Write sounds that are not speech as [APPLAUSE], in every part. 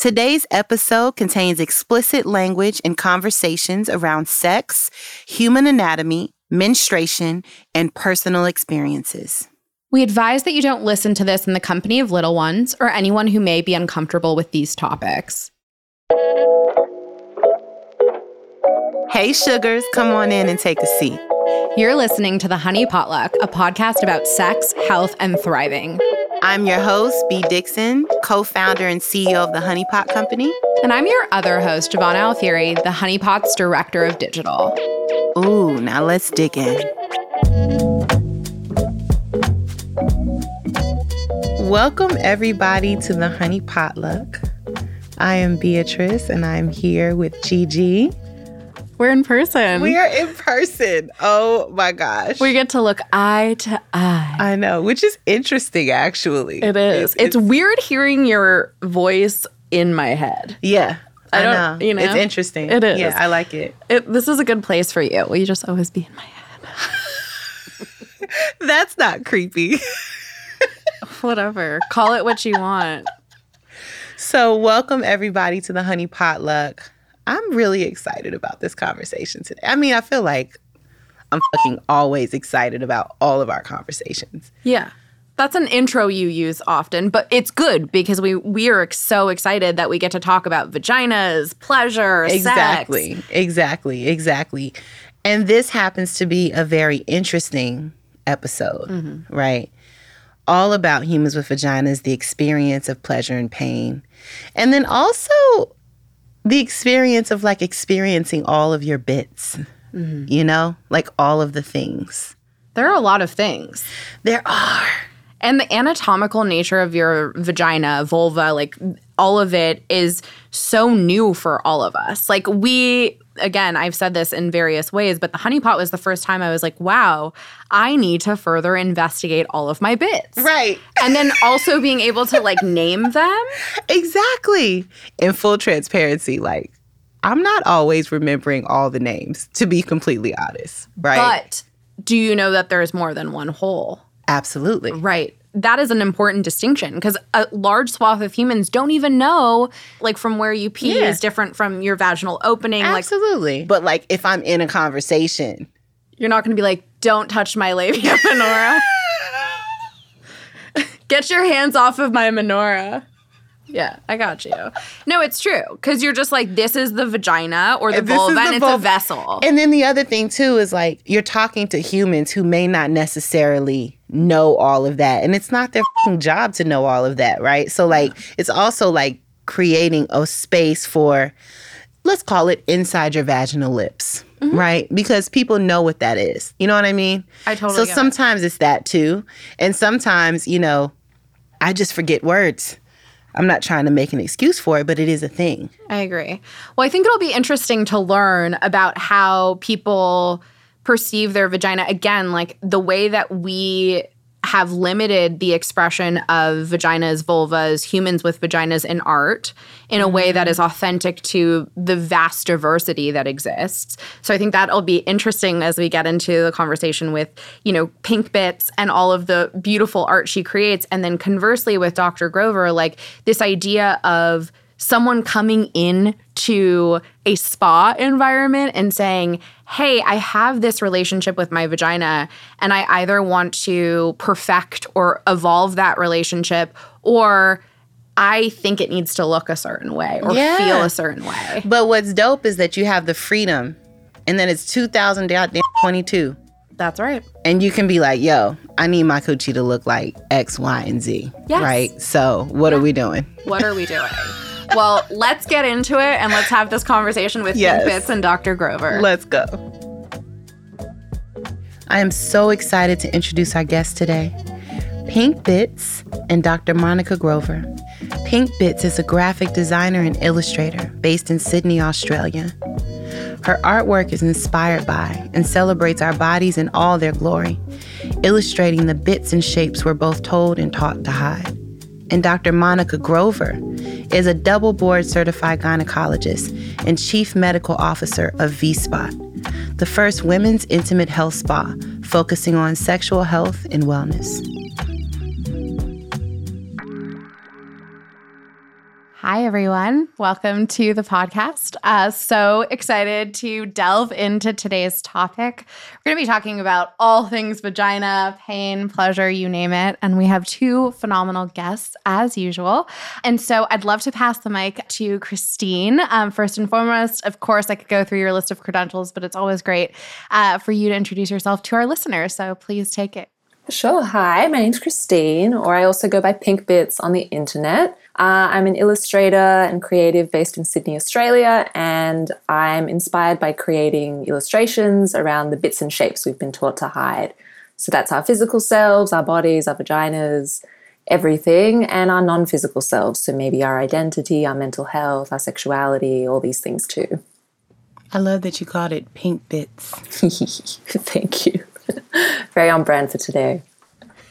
Today's episode contains explicit language and conversations around sex, human anatomy, menstruation, and personal experiences. We advise that you don't listen to this in the company of little ones or anyone who may be uncomfortable with these topics. Hey, sugars, come on in and take a seat. You're listening to The Honey Potluck, a podcast about sex, health, and thriving. I'm your host, B. Dixon, co founder and CEO of the Honey Pot Company. And I'm your other host, Giovanna Alfieri, the Honey Pot's Director of Digital. Ooh, now let's dig in. Welcome, everybody, to the Honey Potluck. I am Beatrice, and I'm here with Gigi. We're in person. We are in person. Oh my gosh. We get to look eye to eye. I know, which is interesting actually. It is. It's, it's, it's weird hearing your voice in my head. Yeah. I, I don't, know. you know. It's interesting. It is. Yeah, I like it. it. This is a good place for you. Will you just always be in my head? [LAUGHS] That's not creepy. [LAUGHS] Whatever. Call it what you want. So, welcome everybody to the Honey Potluck. I'm really excited about this conversation today. I mean, I feel like I'm fucking always excited about all of our conversations. Yeah. That's an intro you use often, but it's good because we we are so excited that we get to talk about vaginas, pleasure, exactly, sex. exactly, exactly. And this happens to be a very interesting episode, mm-hmm. right? All about humans with vaginas, the experience of pleasure and pain, and then also the experience of like experiencing all of your bits, mm-hmm. you know, like all of the things. There are a lot of things. There are. And the anatomical nature of your vagina, vulva, like all of it is so new for all of us. Like we again, I've said this in various ways, but the honeypot was the first time I was like, wow, I need to further investigate all of my bits. Right. And then also being able to like name them. [LAUGHS] Exactly. In full transparency, like, I'm not always remembering all the names, to be completely honest. Right. But do you know that there's more than one hole? Absolutely. Right that is an important distinction because a large swath of humans don't even know like from where you pee yeah. is different from your vaginal opening absolutely like, but like if i'm in a conversation you're not going to be like don't touch my labia [LAUGHS] minora get your hands off of my minora yeah, I got you. No, it's true because you're just like this is the vagina or the vulva, the and it's a vessel. And then the other thing too is like you're talking to humans who may not necessarily know all of that, and it's not their job to know all of that, right? So like it's also like creating a space for, let's call it inside your vaginal lips. Mm-hmm. Right? Because people know what that is. You know what I mean? I totally So sometimes it. it's that too. And sometimes, you know, I just forget words. I'm not trying to make an excuse for it, but it is a thing. I agree. Well, I think it'll be interesting to learn about how people perceive their vagina again, like the way that we have limited the expression of vaginas, vulvas, humans with vaginas in art in a way that is authentic to the vast diversity that exists. So I think that'll be interesting as we get into the conversation with, you know, Pink Bits and all of the beautiful art she creates. And then conversely with Dr. Grover, like this idea of someone coming in to a spa environment and saying, Hey, I have this relationship with my vagina, and I either want to perfect or evolve that relationship, or I think it needs to look a certain way or yeah. feel a certain way. But what's dope is that you have the freedom, and then it's 2022. That's right. And you can be like, yo, I need my coochie to look like X, Y, and Z. Yes. Right? So, what yeah. are we doing? What are we doing? [LAUGHS] well, let's get into it and let's have this conversation with yes. Pink Bits and Dr. Grover. Let's go. I am so excited to introduce our guest today, Pink Bits and Dr. Monica Grover. Pink Bits is a graphic designer and illustrator based in Sydney, Australia. Her artwork is inspired by and celebrates our bodies in all their glory, illustrating the bits and shapes we're both told and taught to hide and Dr. Monica Grover is a double board certified gynecologist and chief medical officer of V Spot, the first women's intimate health spa focusing on sexual health and wellness. Hi, everyone. Welcome to the podcast. Uh, so excited to delve into today's topic. We're going to be talking about all things vagina, pain, pleasure, you name it. And we have two phenomenal guests, as usual. And so I'd love to pass the mic to Christine. Um, first and foremost, of course, I could go through your list of credentials, but it's always great uh, for you to introduce yourself to our listeners. So please take it. Sure. Hi, my name's Christine, or I also go by Pink Bits on the internet. Uh, I'm an illustrator and creative based in Sydney, Australia, and I'm inspired by creating illustrations around the bits and shapes we've been taught to hide. So that's our physical selves, our bodies, our vaginas, everything, and our non physical selves. So maybe our identity, our mental health, our sexuality, all these things too. I love that you called it Pink Bits. [LAUGHS] Thank you. [LAUGHS] Very on brand for today.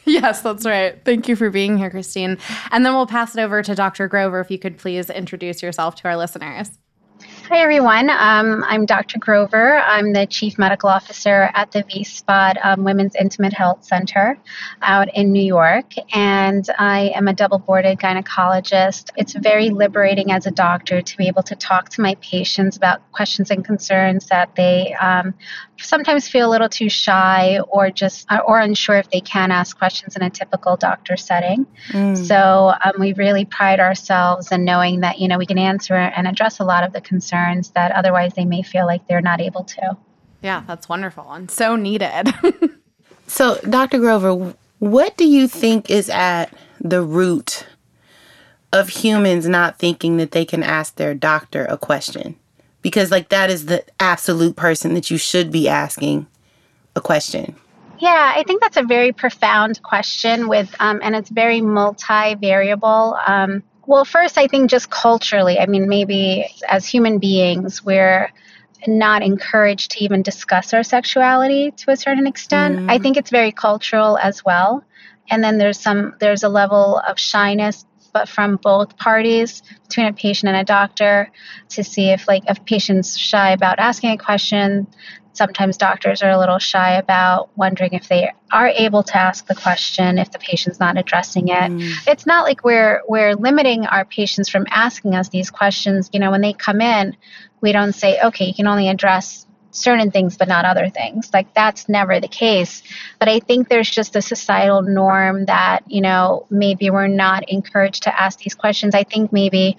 Yes, that's right. Thank you for being here, Christine. And then we'll pass it over to Dr. Grover if you could please introduce yourself to our listeners. Hi, everyone. Um, I'm Dr. Grover. I'm the Chief Medical Officer at the VSPOT um, Women's Intimate Health Center out in New York, and I am a double boarded gynecologist. It's very liberating as a doctor to be able to talk to my patients about questions and concerns that they um, sometimes feel a little too shy or just uh, or unsure if they can ask questions in a typical doctor setting. Mm. So um, we really pride ourselves in knowing that you know we can answer and address a lot of the concerns that otherwise they may feel like they're not able to. Yeah, that's wonderful and so needed. [LAUGHS] so, Dr. Grover, what do you think is at the root of humans not thinking that they can ask their doctor a question? because like that is the absolute person that you should be asking a question yeah i think that's a very profound question with um, and it's very multi-variable um, well first i think just culturally i mean maybe as human beings we're not encouraged to even discuss our sexuality to a certain extent mm. i think it's very cultural as well and then there's some there's a level of shyness but from both parties between a patient and a doctor to see if like if patient's shy about asking a question sometimes doctors are a little shy about wondering if they are able to ask the question if the patient's not addressing it. Mm. it's not like we're we're limiting our patients from asking us these questions. You know when they come in we don't say okay you can only address certain things but not other things. Like that's never the case. But i think there's just a societal norm that you know maybe we're not encouraged to ask these questions. I think maybe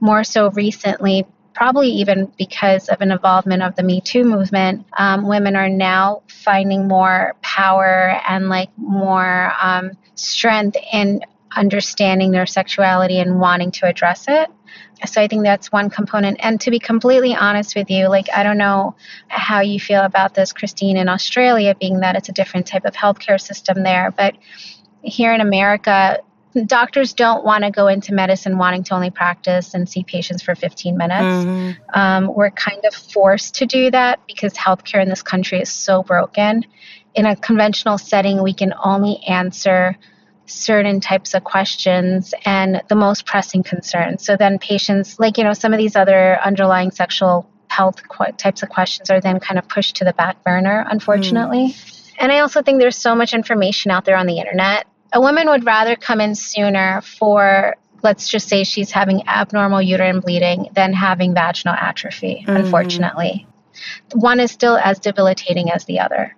more so recently probably even because of an involvement of the me too movement um, women are now finding more power and like more um, strength in understanding their sexuality and wanting to address it so I think that's one component. And to be completely honest with you, like I don't know how you feel about this, Christine, in Australia, being that it's a different type of healthcare system there. But here in America, doctors don't want to go into medicine wanting to only practice and see patients for 15 minutes. Mm-hmm. Um, we're kind of forced to do that because healthcare in this country is so broken. In a conventional setting, we can only answer certain types of questions and the most pressing concerns. So then patients, like, you know, some of these other underlying sexual health qu- types of questions are then kind of pushed to the back burner, unfortunately. Mm. And I also think there's so much information out there on the internet. A woman would rather come in sooner for, let's just say she's having abnormal uterine bleeding than having vaginal atrophy, mm. unfortunately. One is still as debilitating as the other,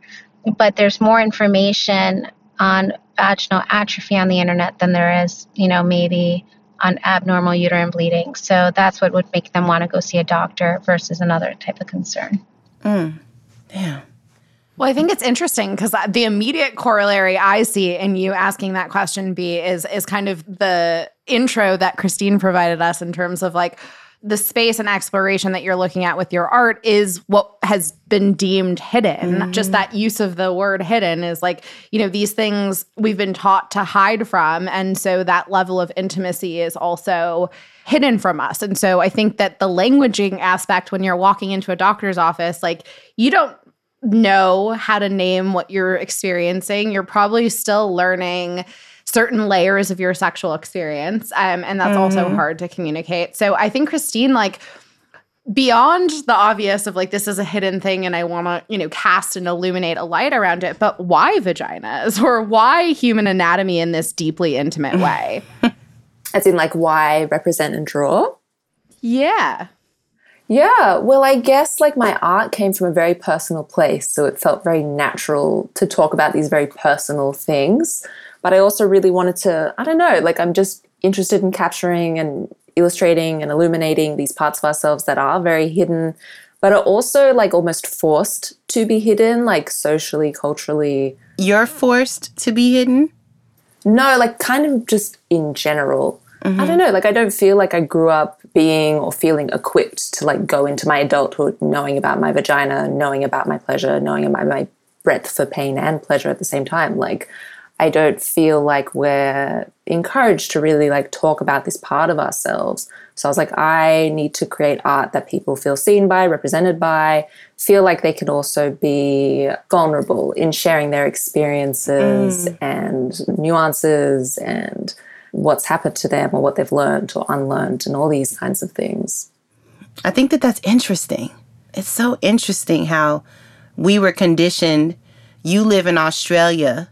but there's more information on vaginal atrophy on the internet than there is, you know, maybe on abnormal uterine bleeding. So that's what would make them want to go see a doctor versus another type of concern. Mm. Yeah. Well, I think it's interesting because the immediate corollary I see in you asking that question, B, is is kind of the intro that Christine provided us in terms of like, the space and exploration that you're looking at with your art is what has been deemed hidden. Mm-hmm. Just that use of the word hidden is like, you know, these things we've been taught to hide from. And so that level of intimacy is also hidden from us. And so I think that the languaging aspect when you're walking into a doctor's office, like, you don't know how to name what you're experiencing. You're probably still learning certain layers of your sexual experience. Um, and that's mm. also hard to communicate. So I think Christine, like, beyond the obvious of like this is a hidden thing and I want to, you know, cast and illuminate a light around it, but why vaginas [LAUGHS] or why human anatomy in this deeply intimate way? [LAUGHS] As in, like, why represent and draw? Yeah. Yeah, well, I guess like my art came from a very personal place, so it felt very natural to talk about these very personal things. But I also really wanted to, I don't know, like I'm just interested in capturing and illustrating and illuminating these parts of ourselves that are very hidden, but are also like almost forced to be hidden, like socially, culturally. You're forced to be hidden? No, like kind of just in general. Mm-hmm. I don't know, like I don't feel like I grew up being or feeling equipped to like go into my adulthood knowing about my vagina, knowing about my pleasure, knowing about my breadth for pain and pleasure at the same time. Like I don't feel like we're encouraged to really like talk about this part of ourselves. So I was like, I need to create art that people feel seen by, represented by, feel like they can also be vulnerable in sharing their experiences mm. and nuances and what's happened to them or what they've learned or unlearned and all these kinds of things. I think that that's interesting. It's so interesting how we were conditioned. You live in Australia,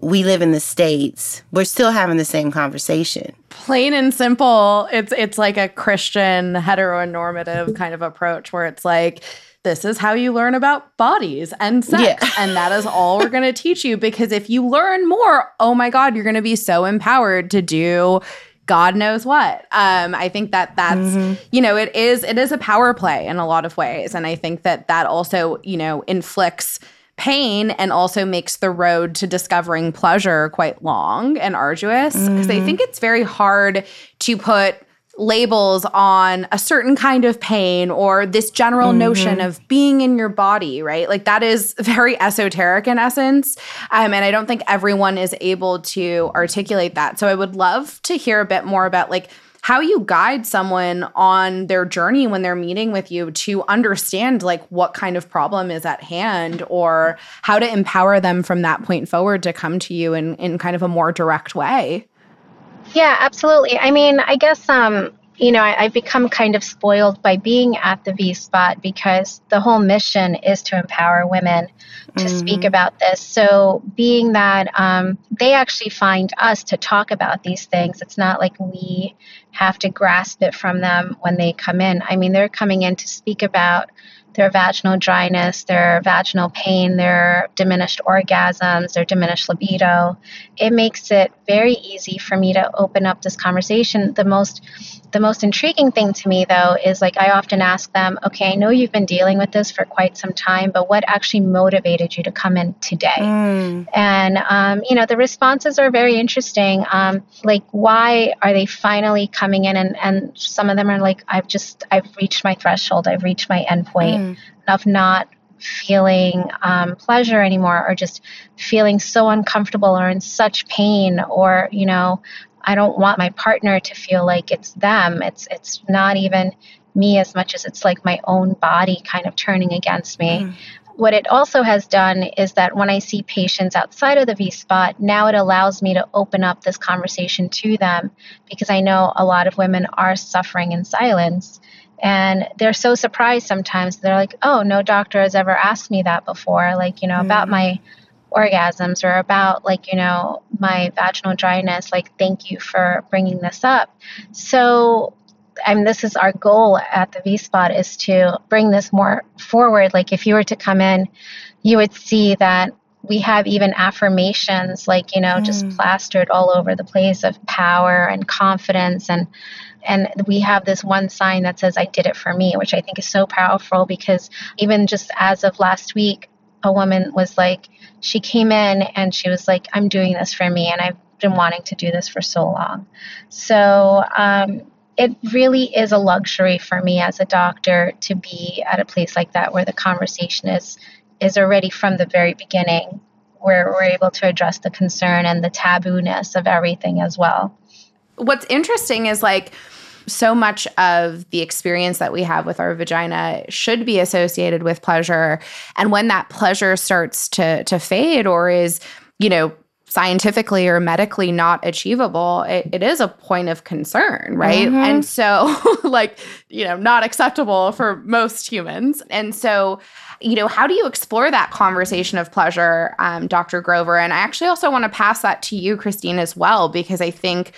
we live in the states. We're still having the same conversation. Plain and simple, it's it's like a Christian heteronormative kind of approach where it's like this is how you learn about bodies and sex. Yeah. [LAUGHS] and that is all we're going to teach you. Because if you learn more, oh my God, you're going to be so empowered to do God knows what. Um, I think that that's mm-hmm. you know it is it is a power play in a lot of ways, and I think that that also you know inflicts pain and also makes the road to discovering pleasure quite long and arduous because mm-hmm. I think it's very hard to put labels on a certain kind of pain or this general mm-hmm. notion of being in your body, right? Like that is very esoteric in essence. Um, and I don't think everyone is able to articulate that. So I would love to hear a bit more about like how you guide someone on their journey when they're meeting with you to understand like what kind of problem is at hand or how to empower them from that point forward to come to you in, in kind of a more direct way. Yeah, absolutely. I mean, I guess um, you know, I, have become kind of spoiled by being at the V Spot because the whole mission is to empower women to mm-hmm. speak about this. So, being that um, they actually find us to talk about these things, it's not like we have to grasp it from them when they come in. I mean, they're coming in to speak about their vaginal dryness, their vaginal pain, their diminished orgasms, their diminished libido. It makes it very easy for me to open up this conversation. The most the most intriguing thing to me though is like I often ask them, okay, I know you've been dealing with this for quite some time, but what actually motivated you to come in today? Mm. And um, you know, the responses are very interesting. Um, like, why are they finally coming in? And and some of them are like, I've just I've reached my threshold, I've reached my endpoint. Mm of not feeling um, pleasure anymore or just feeling so uncomfortable or in such pain or you know i don't want my partner to feel like it's them. It's it's not even me as much as it's like my own body kind of turning against me. Mm. what it also has done is that when i see patients outside of the v spot now it allows me to open up this conversation to them because i know a lot of women are suffering in silence and they're so surprised sometimes they're like oh no doctor has ever asked me that before like you know mm. about my orgasms or about like you know my vaginal dryness like thank you for bringing this up so I mean, this is our goal at the V Spot is to bring this more forward. Like, if you were to come in, you would see that we have even affirmations, like, you know, mm. just plastered all over the place of power and confidence and and we have this one sign that says, I did it for me, which I think is so powerful because even just as of last week, a woman was like, she came in and she was like, I'm doing this for me. And I've been wanting to do this for so long. So, um, it really is a luxury for me as a doctor to be at a place like that where the conversation is is already from the very beginning where we're able to address the concern and the tabooness of everything as well what's interesting is like so much of the experience that we have with our vagina should be associated with pleasure. And when that pleasure starts to to fade or is you know scientifically or medically not achievable it, it is a point of concern right? Mm-hmm. and so [LAUGHS] like you know not acceptable for most humans. And so you know how do you explore that conversation of pleasure um, dr grover? And i actually also want to pass that to you christine as well because i think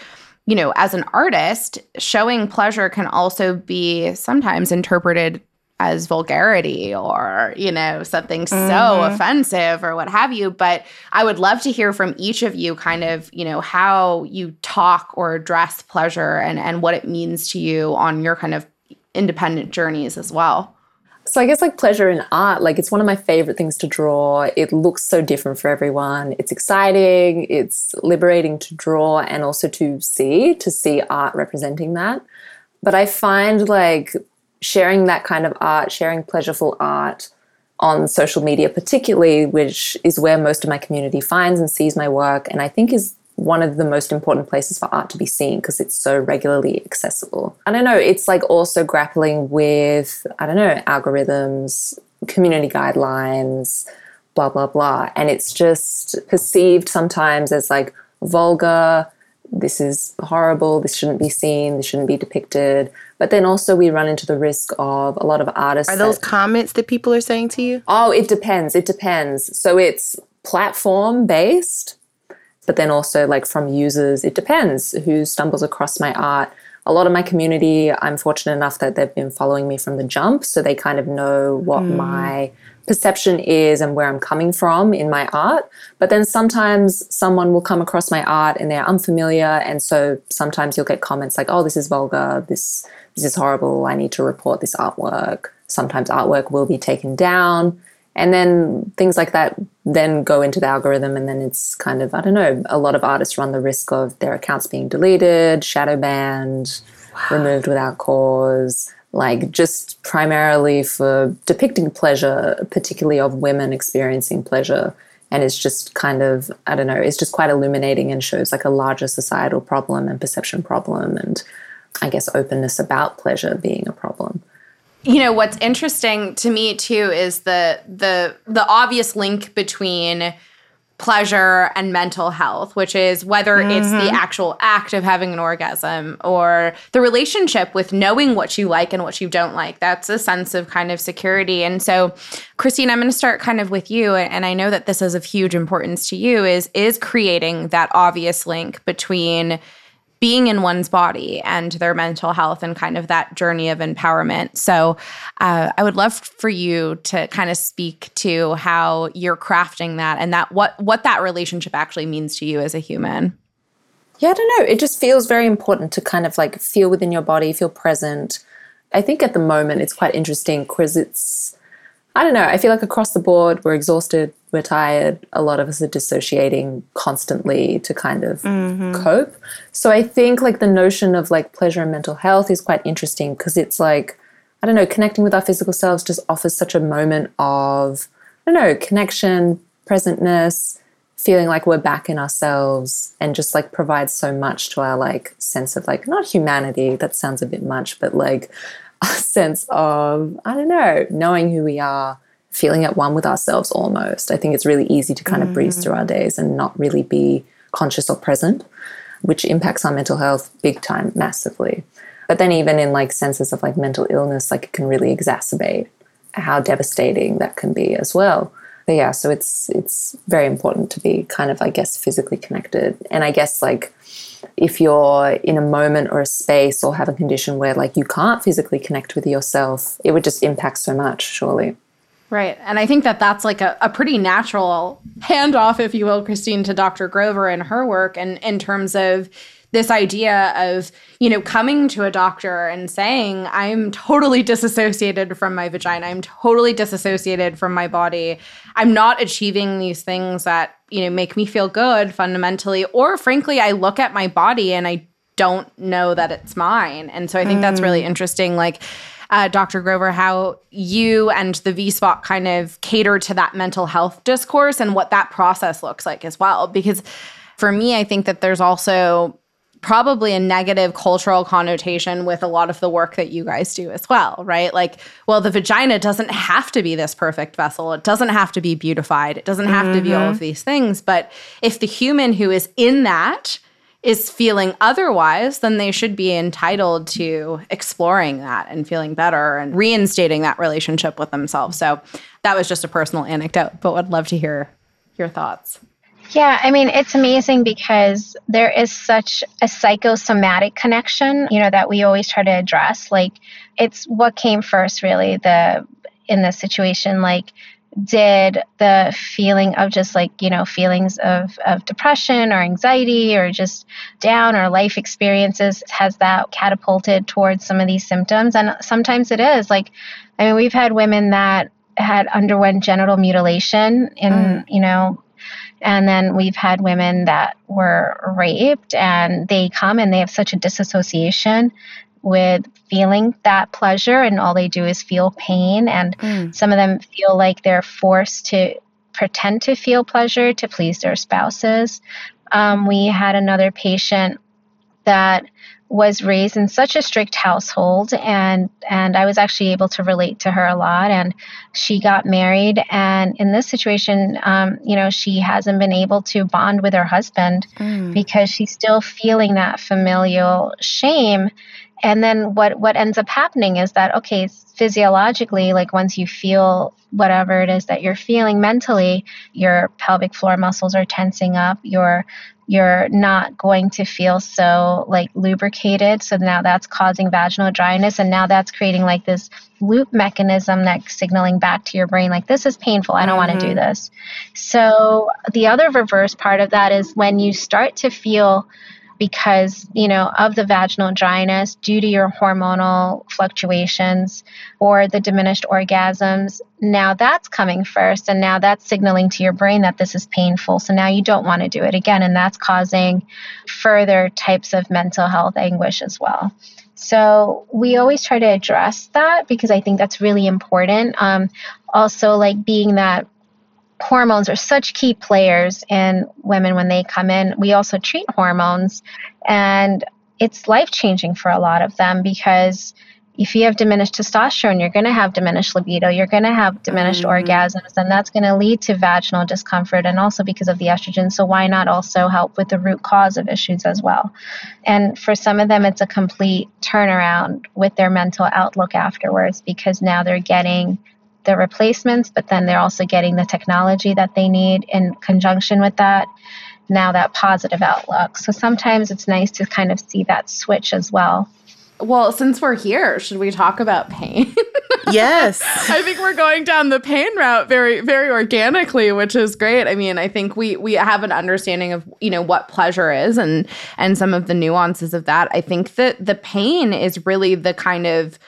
you know, as an artist, showing pleasure can also be sometimes interpreted as vulgarity or, you know, something so mm-hmm. offensive or what have you. But I would love to hear from each of you kind of, you know, how you talk or address pleasure and, and what it means to you on your kind of independent journeys as well. So I guess like pleasure in art, like it's one of my favorite things to draw. It looks so different for everyone. It's exciting, it's liberating to draw and also to see, to see art representing that. But I find like sharing that kind of art, sharing pleasureful art on social media particularly, which is where most of my community finds and sees my work and I think is one of the most important places for art to be seen because it's so regularly accessible. I don't know, it's like also grappling with, I don't know, algorithms, community guidelines, blah, blah, blah. And it's just perceived sometimes as like vulgar, this is horrible, this shouldn't be seen, this shouldn't be depicted. But then also we run into the risk of a lot of artists. Are those that, comments that people are saying to you? Oh, it depends. It depends. So it's platform based but then also like from users, it depends who stumbles across my art. A lot of my community, I'm fortunate enough that they've been following me from the jump, so they kind of know what mm. my perception is and where I'm coming from in my art. But then sometimes someone will come across my art and they're unfamiliar, and so sometimes you'll get comments like, "Oh, this is vulgar. This this is horrible. I need to report this artwork." Sometimes artwork will be taken down and then things like that then go into the algorithm and then it's kind of i don't know a lot of artists run the risk of their accounts being deleted shadow banned wow. removed without cause like just primarily for depicting pleasure particularly of women experiencing pleasure and it's just kind of i don't know it's just quite illuminating and shows like a larger societal problem and perception problem and i guess openness about pleasure being a problem you know what's interesting to me too is the the the obvious link between pleasure and mental health which is whether mm-hmm. it's the mm-hmm. actual act of having an orgasm or the relationship with knowing what you like and what you don't like that's a sense of kind of security and so christine i'm going to start kind of with you and i know that this is of huge importance to you is is creating that obvious link between being in one's body and their mental health and kind of that journey of empowerment. So, uh, I would love for you to kind of speak to how you're crafting that and that what what that relationship actually means to you as a human. Yeah, I don't know. It just feels very important to kind of like feel within your body, feel present. I think at the moment it's quite interesting because it's I don't know. I feel like across the board, we're exhausted, we're tired. A lot of us are dissociating constantly to kind of mm-hmm. cope. So I think like the notion of like pleasure and mental health is quite interesting because it's like, I don't know, connecting with our physical selves just offers such a moment of, I don't know, connection, presentness, feeling like we're back in ourselves and just like provides so much to our like sense of like, not humanity, that sounds a bit much, but like, a [LAUGHS] sense of, I don't know, knowing who we are, feeling at one with ourselves almost. I think it's really easy to kind of breeze mm. through our days and not really be conscious or present, which impacts our mental health big time, massively. But then, even in like senses of like mental illness, like it can really exacerbate how devastating that can be as well. But yeah, so it's it's very important to be kind of, I guess, physically connected. And I guess like if you're in a moment or a space or have a condition where like you can't physically connect with yourself, it would just impact so much, surely. Right. And I think that that's like a, a pretty natural handoff, if you will, Christine, to Dr. Grover and her work. And in terms of this idea of, you know, coming to a doctor and saying, I'm totally disassociated from my vagina. I'm totally disassociated from my body. I'm not achieving these things that, you know, make me feel good fundamentally. Or frankly, I look at my body and I don't know that it's mine. And so I think mm. that's really mm. interesting. Like, uh, Dr. Grover, how you and the V Spot kind of cater to that mental health discourse and what that process looks like as well. Because for me, I think that there's also probably a negative cultural connotation with a lot of the work that you guys do as well, right? Like, well, the vagina doesn't have to be this perfect vessel. It doesn't have to be beautified. It doesn't have mm-hmm. to be all of mm-hmm. these things. But if the human who is in that is feeling otherwise, then they should be entitled to exploring that and feeling better and reinstating that relationship with themselves. So that was just a personal anecdote, but would love to hear your thoughts. Yeah, I mean, it's amazing because there is such a psychosomatic connection, you know, that we always try to address. Like, it's what came first, really, the in this situation. Like, did the feeling of just like you know feelings of, of depression or anxiety or just down or life experiences has that catapulted towards some of these symptoms and sometimes it is like i mean we've had women that had underwent genital mutilation in mm. you know and then we've had women that were raped and they come and they have such a disassociation with feeling that pleasure and all they do is feel pain and mm. some of them feel like they're forced to pretend to feel pleasure to please their spouses um, we had another patient that was raised in such a strict household and and I was actually able to relate to her a lot and she got married and in this situation um, you know she hasn't been able to bond with her husband mm. because she's still feeling that familial shame and then what what ends up happening is that okay physiologically like once you feel whatever it is that you're feeling mentally your pelvic floor muscles are tensing up your you're not going to feel so like lubricated. So now that's causing vaginal dryness. And now that's creating like this loop mechanism that's signaling back to your brain, like, this is painful. I don't mm-hmm. want to do this. So the other reverse part of that is when you start to feel because you know of the vaginal dryness due to your hormonal fluctuations or the diminished orgasms now that's coming first and now that's signaling to your brain that this is painful. So now you don't want to do it again and that's causing further types of mental health anguish as well. So we always try to address that because i think that's really important. Um, also like being that hormones are such key players in women when they come in. We also treat hormones, and it's life changing for a lot of them because if you have diminished testosterone, you're going to have diminished libido, you're going to have diminished mm-hmm. orgasms, and that's going to lead to vaginal discomfort and also because of the estrogen. So, why not also help with the root cause of issues as well? And for some of them, it's a complete turnaround with their mental outlook afterwards because now they're getting the replacements, but then they're also getting the technology that they need in conjunction with that. Now, that positive outlook. So sometimes it's nice to kind of see that switch as well. Well, since we're here, should we talk about pain? [LAUGHS] yes. I think we're going down the pain route very very organically, which is great. I mean, I think we we have an understanding of, you know, what pleasure is and and some of the nuances of that. I think that the pain is really the kind of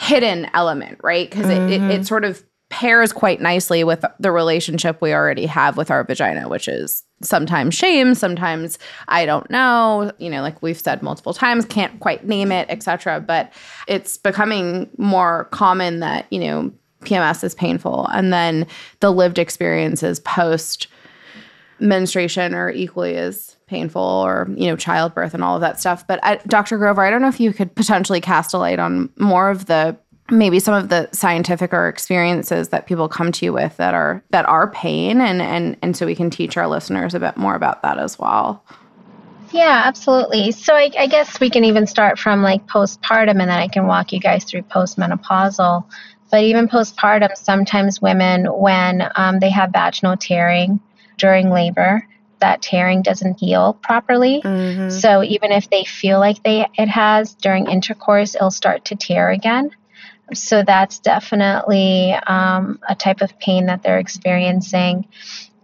hidden element, right? Because mm-hmm. it, it, it mm-hmm. sort of pairs quite nicely with the relationship we already have with our vagina, which is sometimes shame, sometimes I don't know, you know, like we've said multiple times, can't quite name it, etc. But it's becoming more common that, you know, PMS is painful and then the lived experiences post menstruation are equally as painful or you know childbirth and all of that stuff. But I, dr grover i don't know if you could potentially cast a light on more of the maybe some of the scientific or experiences that people come to you with that are that are pain. And and and so we can teach our listeners a bit more about that as well. Yeah absolutely. So i, I guess we can even start from like postpartum and then i can walk you guys through postmenopausal. But even postpartum sometimes women when um, they have vaginal tearing during labor that tearing doesn't heal properly. Mm-hmm. So even if they feel like they it has during intercourse, it'll start to tear again. So that's definitely um, a type of pain that they're experiencing.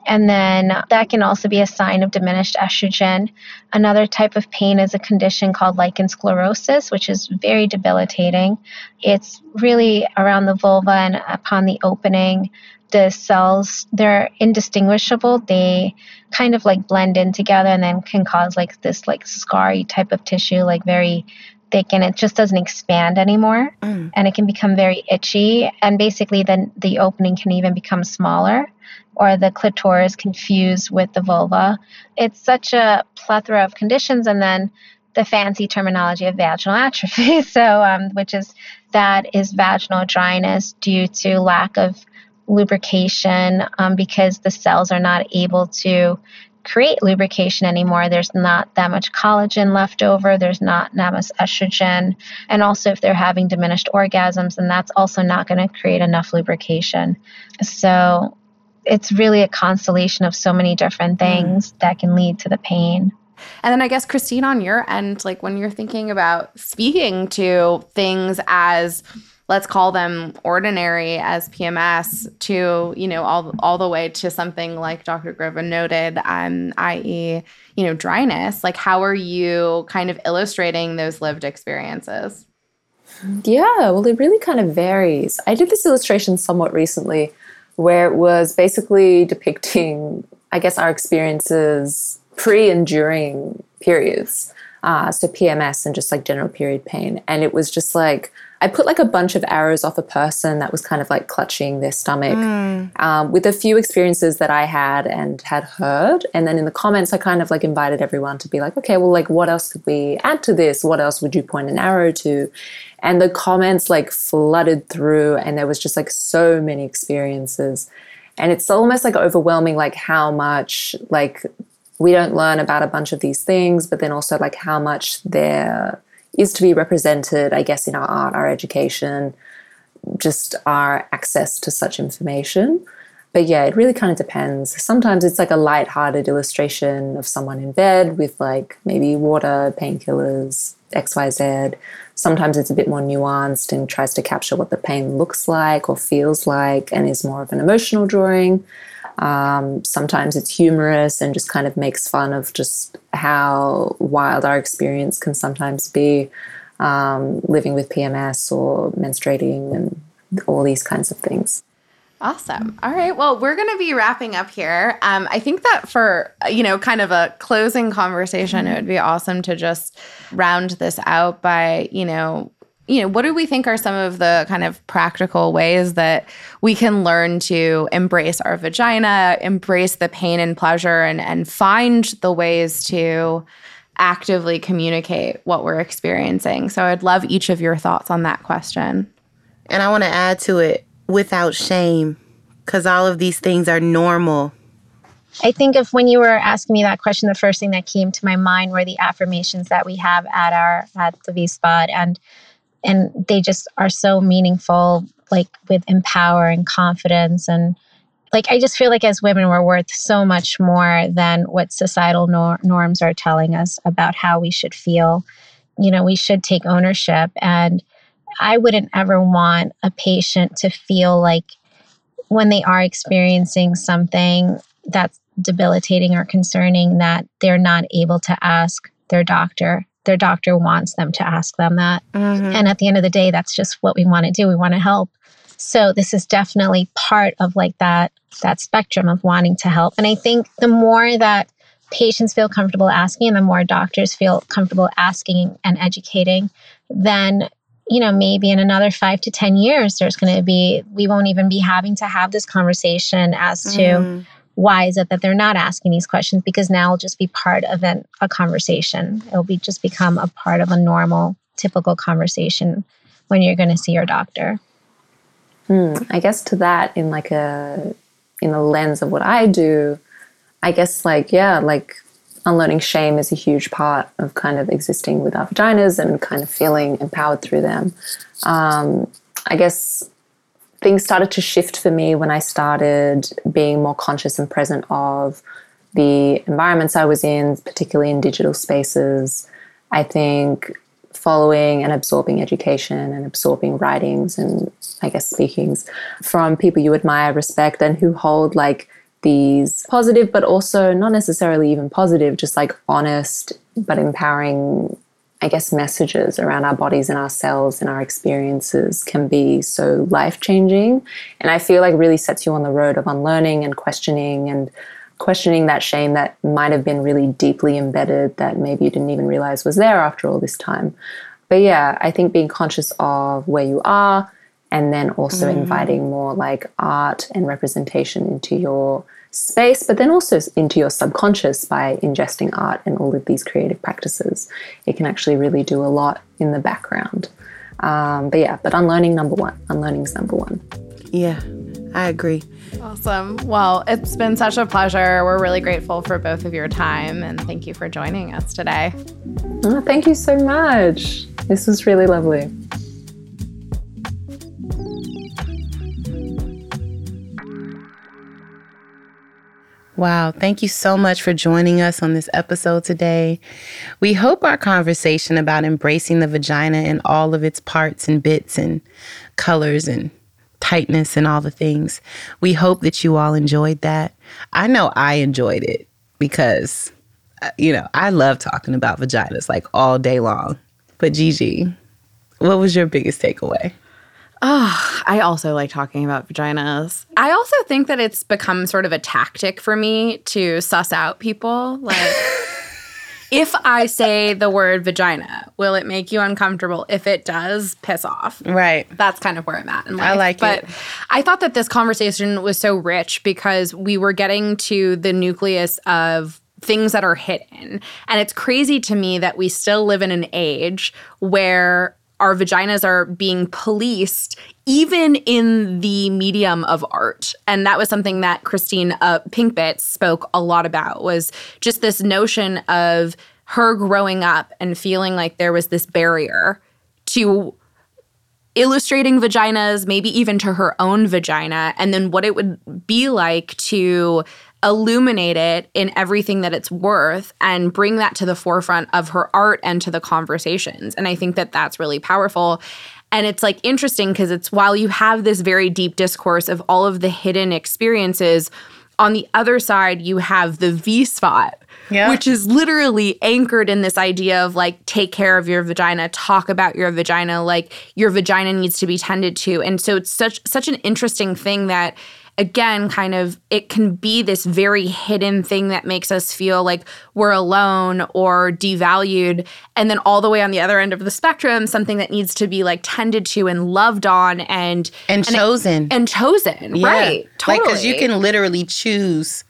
And then that can also be a sign of diminished estrogen. Another type of pain is a condition called lichen sclerosus, which is very debilitating. It's really around the vulva and upon the opening the cells they're indistinguishable. They kind of like blend in together and then can cause like this like scarry type of tissue like very thick and it just doesn't expand anymore. Mm. and it can become very itchy. And basically then the opening can even become smaller or the clitoris confused with the vulva. It's such a plethora of conditions and then the fancy terminology of vaginal atrophy. [LAUGHS] So um, which is that is vaginal dryness due to lack of lubrication um, because the cells are not able to create lubrication anymore. There's not that much collagen left over. There's not that much estrogen. And also, if they're having diminished orgasms, then that's also not going to create enough lubrication. So, it's really a constellation of so many different mm. things mm. that can lead to the pain. And then I guess Christine on your end like when you're thinking about speaking to things as let's call them ordinary as PMS to, you know, all all the way to something like Dr. Grover noted, um, i.e., you know, dryness. Like how are you kind of illustrating those lived experiences? Yeah, well, it really kind of varies. I did this illustration somewhat recently where it was basically depicting, I guess, our experiences pre and during periods. Uh, so PMS and just like general period pain. And it was just like, I put like a bunch of arrows off a person that was kind of like clutching their stomach mm. um, with a few experiences that I had and had heard. And then in the comments, I kind of like invited everyone to be like, okay, well, like, what else could we add to this? What else would you point an arrow to? And the comments like flooded through, and there was just like so many experiences. And it's almost like overwhelming, like how much like we don't learn about a bunch of these things, but then also like how much there is to be represented, I guess, in our art, our education, just our access to such information. But yeah, it really kind of depends. Sometimes it's like a light-hearted illustration of someone in bed with like maybe water, painkillers, XYZ. Sometimes it's a bit more nuanced and tries to capture what the pain looks like or feels like and is more of an emotional drawing. Um, sometimes it's humorous and just kind of makes fun of just how wild our experience can sometimes be um, living with PMS or menstruating and all these kinds of things. Awesome. All right. Well, we're going to be wrapping up here. Um, I think that for, you know, kind of a closing conversation, it would be awesome to just round this out by, you know, you know, what do we think are some of the kind of practical ways that we can learn to embrace our vagina, embrace the pain and pleasure, and, and find the ways to actively communicate what we're experiencing? So I'd love each of your thoughts on that question. And I want to add to it without shame, because all of these things are normal. I think if when you were asking me that question, the first thing that came to my mind were the affirmations that we have at our at the V spot and and they just are so meaningful like with empower and confidence. And like i just feel like as women we're worth so much more than what societal nor- norms are telling us about how we should feel. You know we should take ownership. And i wouldn't ever want a patient to feel like when they are experiencing something that's debilitating or concerning that they're not able to ask their doctor their doctor wants them to ask them that. Mm-hmm. And at the end of the day, that's just what we want to do. We want to help. So this is definitely part of like that that spectrum of wanting to help. And I think the more that patients feel comfortable asking and the more doctors feel comfortable asking and educating, then you know, maybe in another five to 10 years, there's going to be, we won't even be having to have this conversation as to mm why is it that they're not asking these questions? Because now it'll just be part of an, a conversation. It'll be just become a part of a normal typical conversation when you're going to see your doctor. Hmm. i guess to that in like a in the lens of what i do i guess like yeah like unlearning shame is a huge part of kind of existing with our vaginas and kind of feeling empowered through them. Um, i guess things started to shift for me when I started being more conscious and present of the environments I was in, particularly in digital spaces. I think following and absorbing education and absorbing writings and I guess speakings from people you admire, respect, and who hold like these positive, but also not necessarily even positive, just like honest but empowering I guess, messages around our bodies and ourselves and our experiences can be so life changing. And I feel like really sets you on the road of unlearning and questioning and questioning that shame that might have been really deeply embedded that maybe you didn't even realize was there after all this time. But yeah, I think being conscious of where you are and then also mm. inviting more like art and representation into your space, but then also into your subconscious by ingesting art and all of these creative practices. It can actually really do a lot in the background. Um, but yeah, but unlearning number one. Unlearning is number one. Yeah, I agree. Awesome. Well, it's been such a pleasure. We're really grateful for both of your time and thank you for joining us today. Oh, thank you so much. This was really lovely. Wow. Thank you so much for joining us on this episode today. We hope our conversation about embracing the vagina in all of its parts and bits and colors and tightness and all the things, we hope that you all enjoyed that. I know I enjoyed it because, uh, you know, I love talking about vaginas like all day long. But Gigi, what was your biggest takeaway? Oh, I also like talking about vaginas. I also think that it's become sort of a tactic for me to suss out people. Like, [LAUGHS] if I say the word vagina, will it make you uncomfortable? If it does, piss off. Right. That's kind of where I'm at in life. I like but it. I thought that this conversation was so rich because we were getting to the nucleus of things that are hidden. And it's crazy to me that we still live in an age where our vaginas are being policed even in the medium of art. And that was something that christine uh, Pink Bits spoke a lot about was just this notion of her growing up and feeling like there was this barrier to illustrating vaginas, maybe even to her own vagina, and then what it would be like to illuminate it in everything that it's worth and bring that to the forefront of her art and to the conversations. And I think that that's really powerful. And it's like interesting because it's while you have this very deep discourse of all of the hidden experiences, on the other side, you have the V spot, Yeah. which is literally anchored in this idea of like, take care of your vagina, talk about your vagina, like your vagina needs to be tended to. And so it's such such an interesting thing that again kind of it can be this very hidden thing that makes us feel like we're alone or devalued and then all the way on the other end of the spectrum something that needs to be like tended to and loved on and And it- chosen. and chosen Yeah. right totally Like, because you can literally choose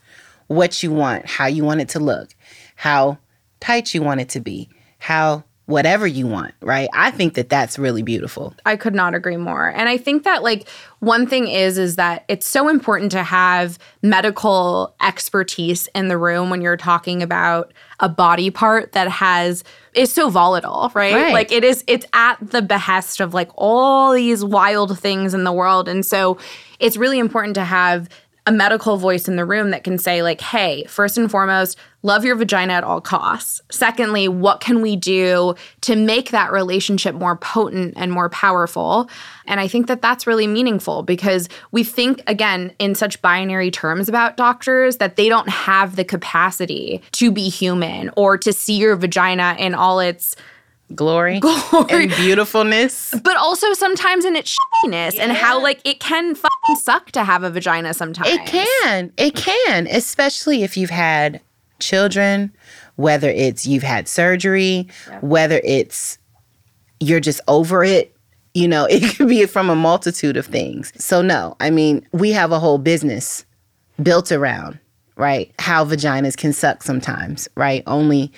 what you want, how you want it to look, how tight you want it to be, how whatever you want, right? I think that that's really beautiful. I could not agree more. And I think that like one thing is is that it's so important to have medical expertise in the room when you're talking about a body part that has is so volatile, right? Right. Like it is it's at the behest of like all these wild things in the world. And so it's really important to have a medical voice in the room that can say like hey first and foremost love your vagina at all costs. Secondly what can we do to make that relationship more potent and more powerful? And i think that that's really meaningful because we think again in such binary terms about doctors that they don't have the capacity to be human or to see your vagina in all its Glory, [LAUGHS] Glory. and beautifulness. but also sometimes in its shittiness and how like it can fucking suck to have a vagina sometimes It can. It can, especially if you've had children, whether it's you've had surgery, whether it's you're just over it. You know, [LAUGHS] it could be from a multitude of things. So, no, I mean, we have a whole business built around, right? How vaginas can suck sometimes, right? Only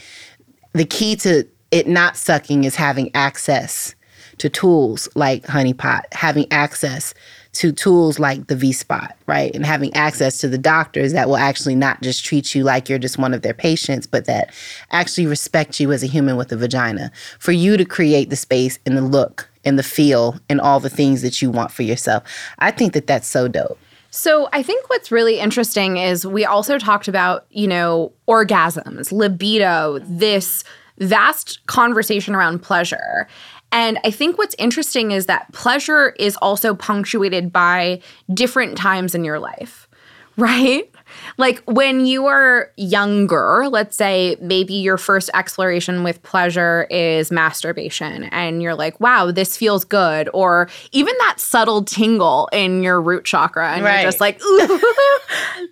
the key to it not sucking is having access to tools like Honey Pot having access to tools like the v spot right? And having access to the doctors that will actually not just treat you like you're just one of their patients but that actually respect you as a human with a vagina. For you to create the space and the look and the feel and all the things that you want for yourself. I think that that's so dope. So I think what's really interesting is we also talked about, you know, orgasms, libido, this vast conversation around pleasure. And I think what's interesting is that pleasure is also punctuated by different times in your life, [LAUGHS] right? Like when you are younger, let's say maybe your first exploration with pleasure is masturbation, and you're like, wow, this feels good. Or even that subtle tingle in your root chakra, and Right. you're just like, ooh,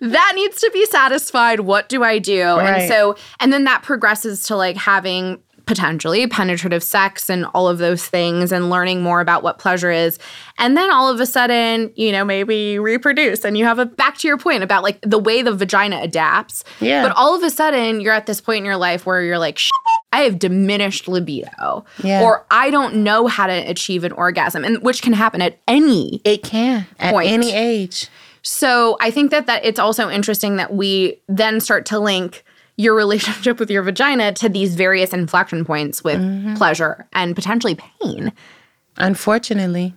[LAUGHS] that needs to be satisfied. What do I do? Right. And so, and then that progresses to like having potentially penetrative sex and all of those things and learning more about what pleasure is. And then all of a sudden, you know, maybe you reproduce and you have a back to your point about like the way the vagina adapts. Yeah. But all of a sudden, you're at this point in your life where you're like, "Shit, I have diminished libido. Yeah. Or I don't know how to achieve an orgasm, and which can happen at any it can at Point. any age so I think that that it's also interesting that we then start to link your relationship with your vagina to these various inflection points with mm-hmm. pleasure and potentially pain. unfortunately,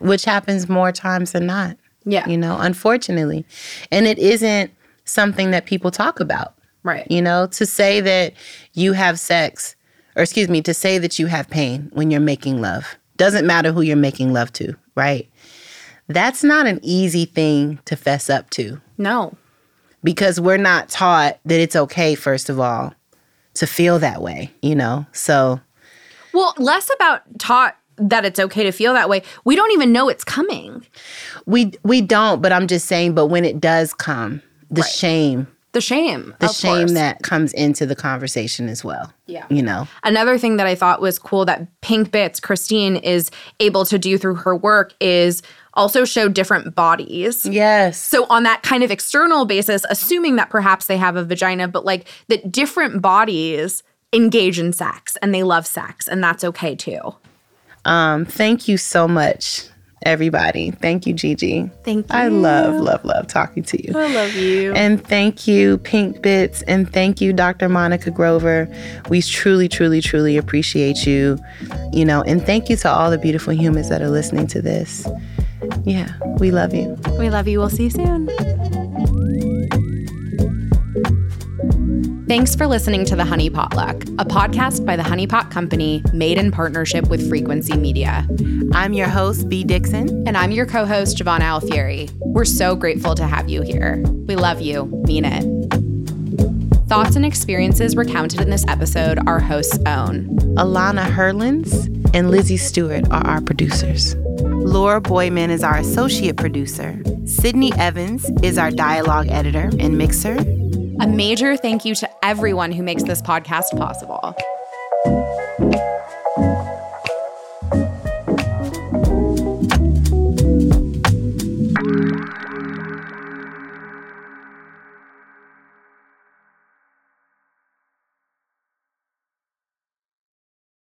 which happens more times than not. Yeah. You know, unfortunately. And it isn't something that people talk about. Right. You know, to say that you have sex, or excuse me, to say that you have pain when you're making love. Doesn't matter who you're making love to, right? That's not an easy thing to fess up to No. Because we're not taught that it's okay, first of all, to feel that way, you know? So, Well, less about taught that it's okay to feel that way. We don't even know it's coming. we we don't, but I'm just saying, but when it does come, the shame, The shame. the shame course. that comes into the conversation as well. Yeah. You know. Another thing that I thought was cool that Pink Bits, Christine, is able to do through her work is also show different bodies. Yes. So, on that kind of external basis, assuming that perhaps they have a vagina, but like that different bodies engage in sex and they love sex, and that's okay too. Um, thank you so much, everybody. Thank you, Gigi. Thank you. I love, love, love talking to you. I love you. And thank you, Pink Bits, and thank you, Dr. Monica Grover. We truly, truly, truly appreciate you. You know, and thank you to all the beautiful humans that are listening to this. Yeah, we love you. We love you. We'll see you soon. Thanks for listening to The Honey Pot Luck, a podcast by the Honey Pot Company made in partnership with Frequency Media. I'm your host, Bea Dixon. And I'm your co host, Giovanna Alfieri. We're so grateful to have you here. We love you, mean it. Thoughts and experiences recounted in this episode are hosts' own. Alana Herlins and Lizzie Stewart are our producers. Laura Boyman is our associate producer. Sydney Evans is our dialogue editor and mixer. A major thank you to everyone who makes this podcast possible.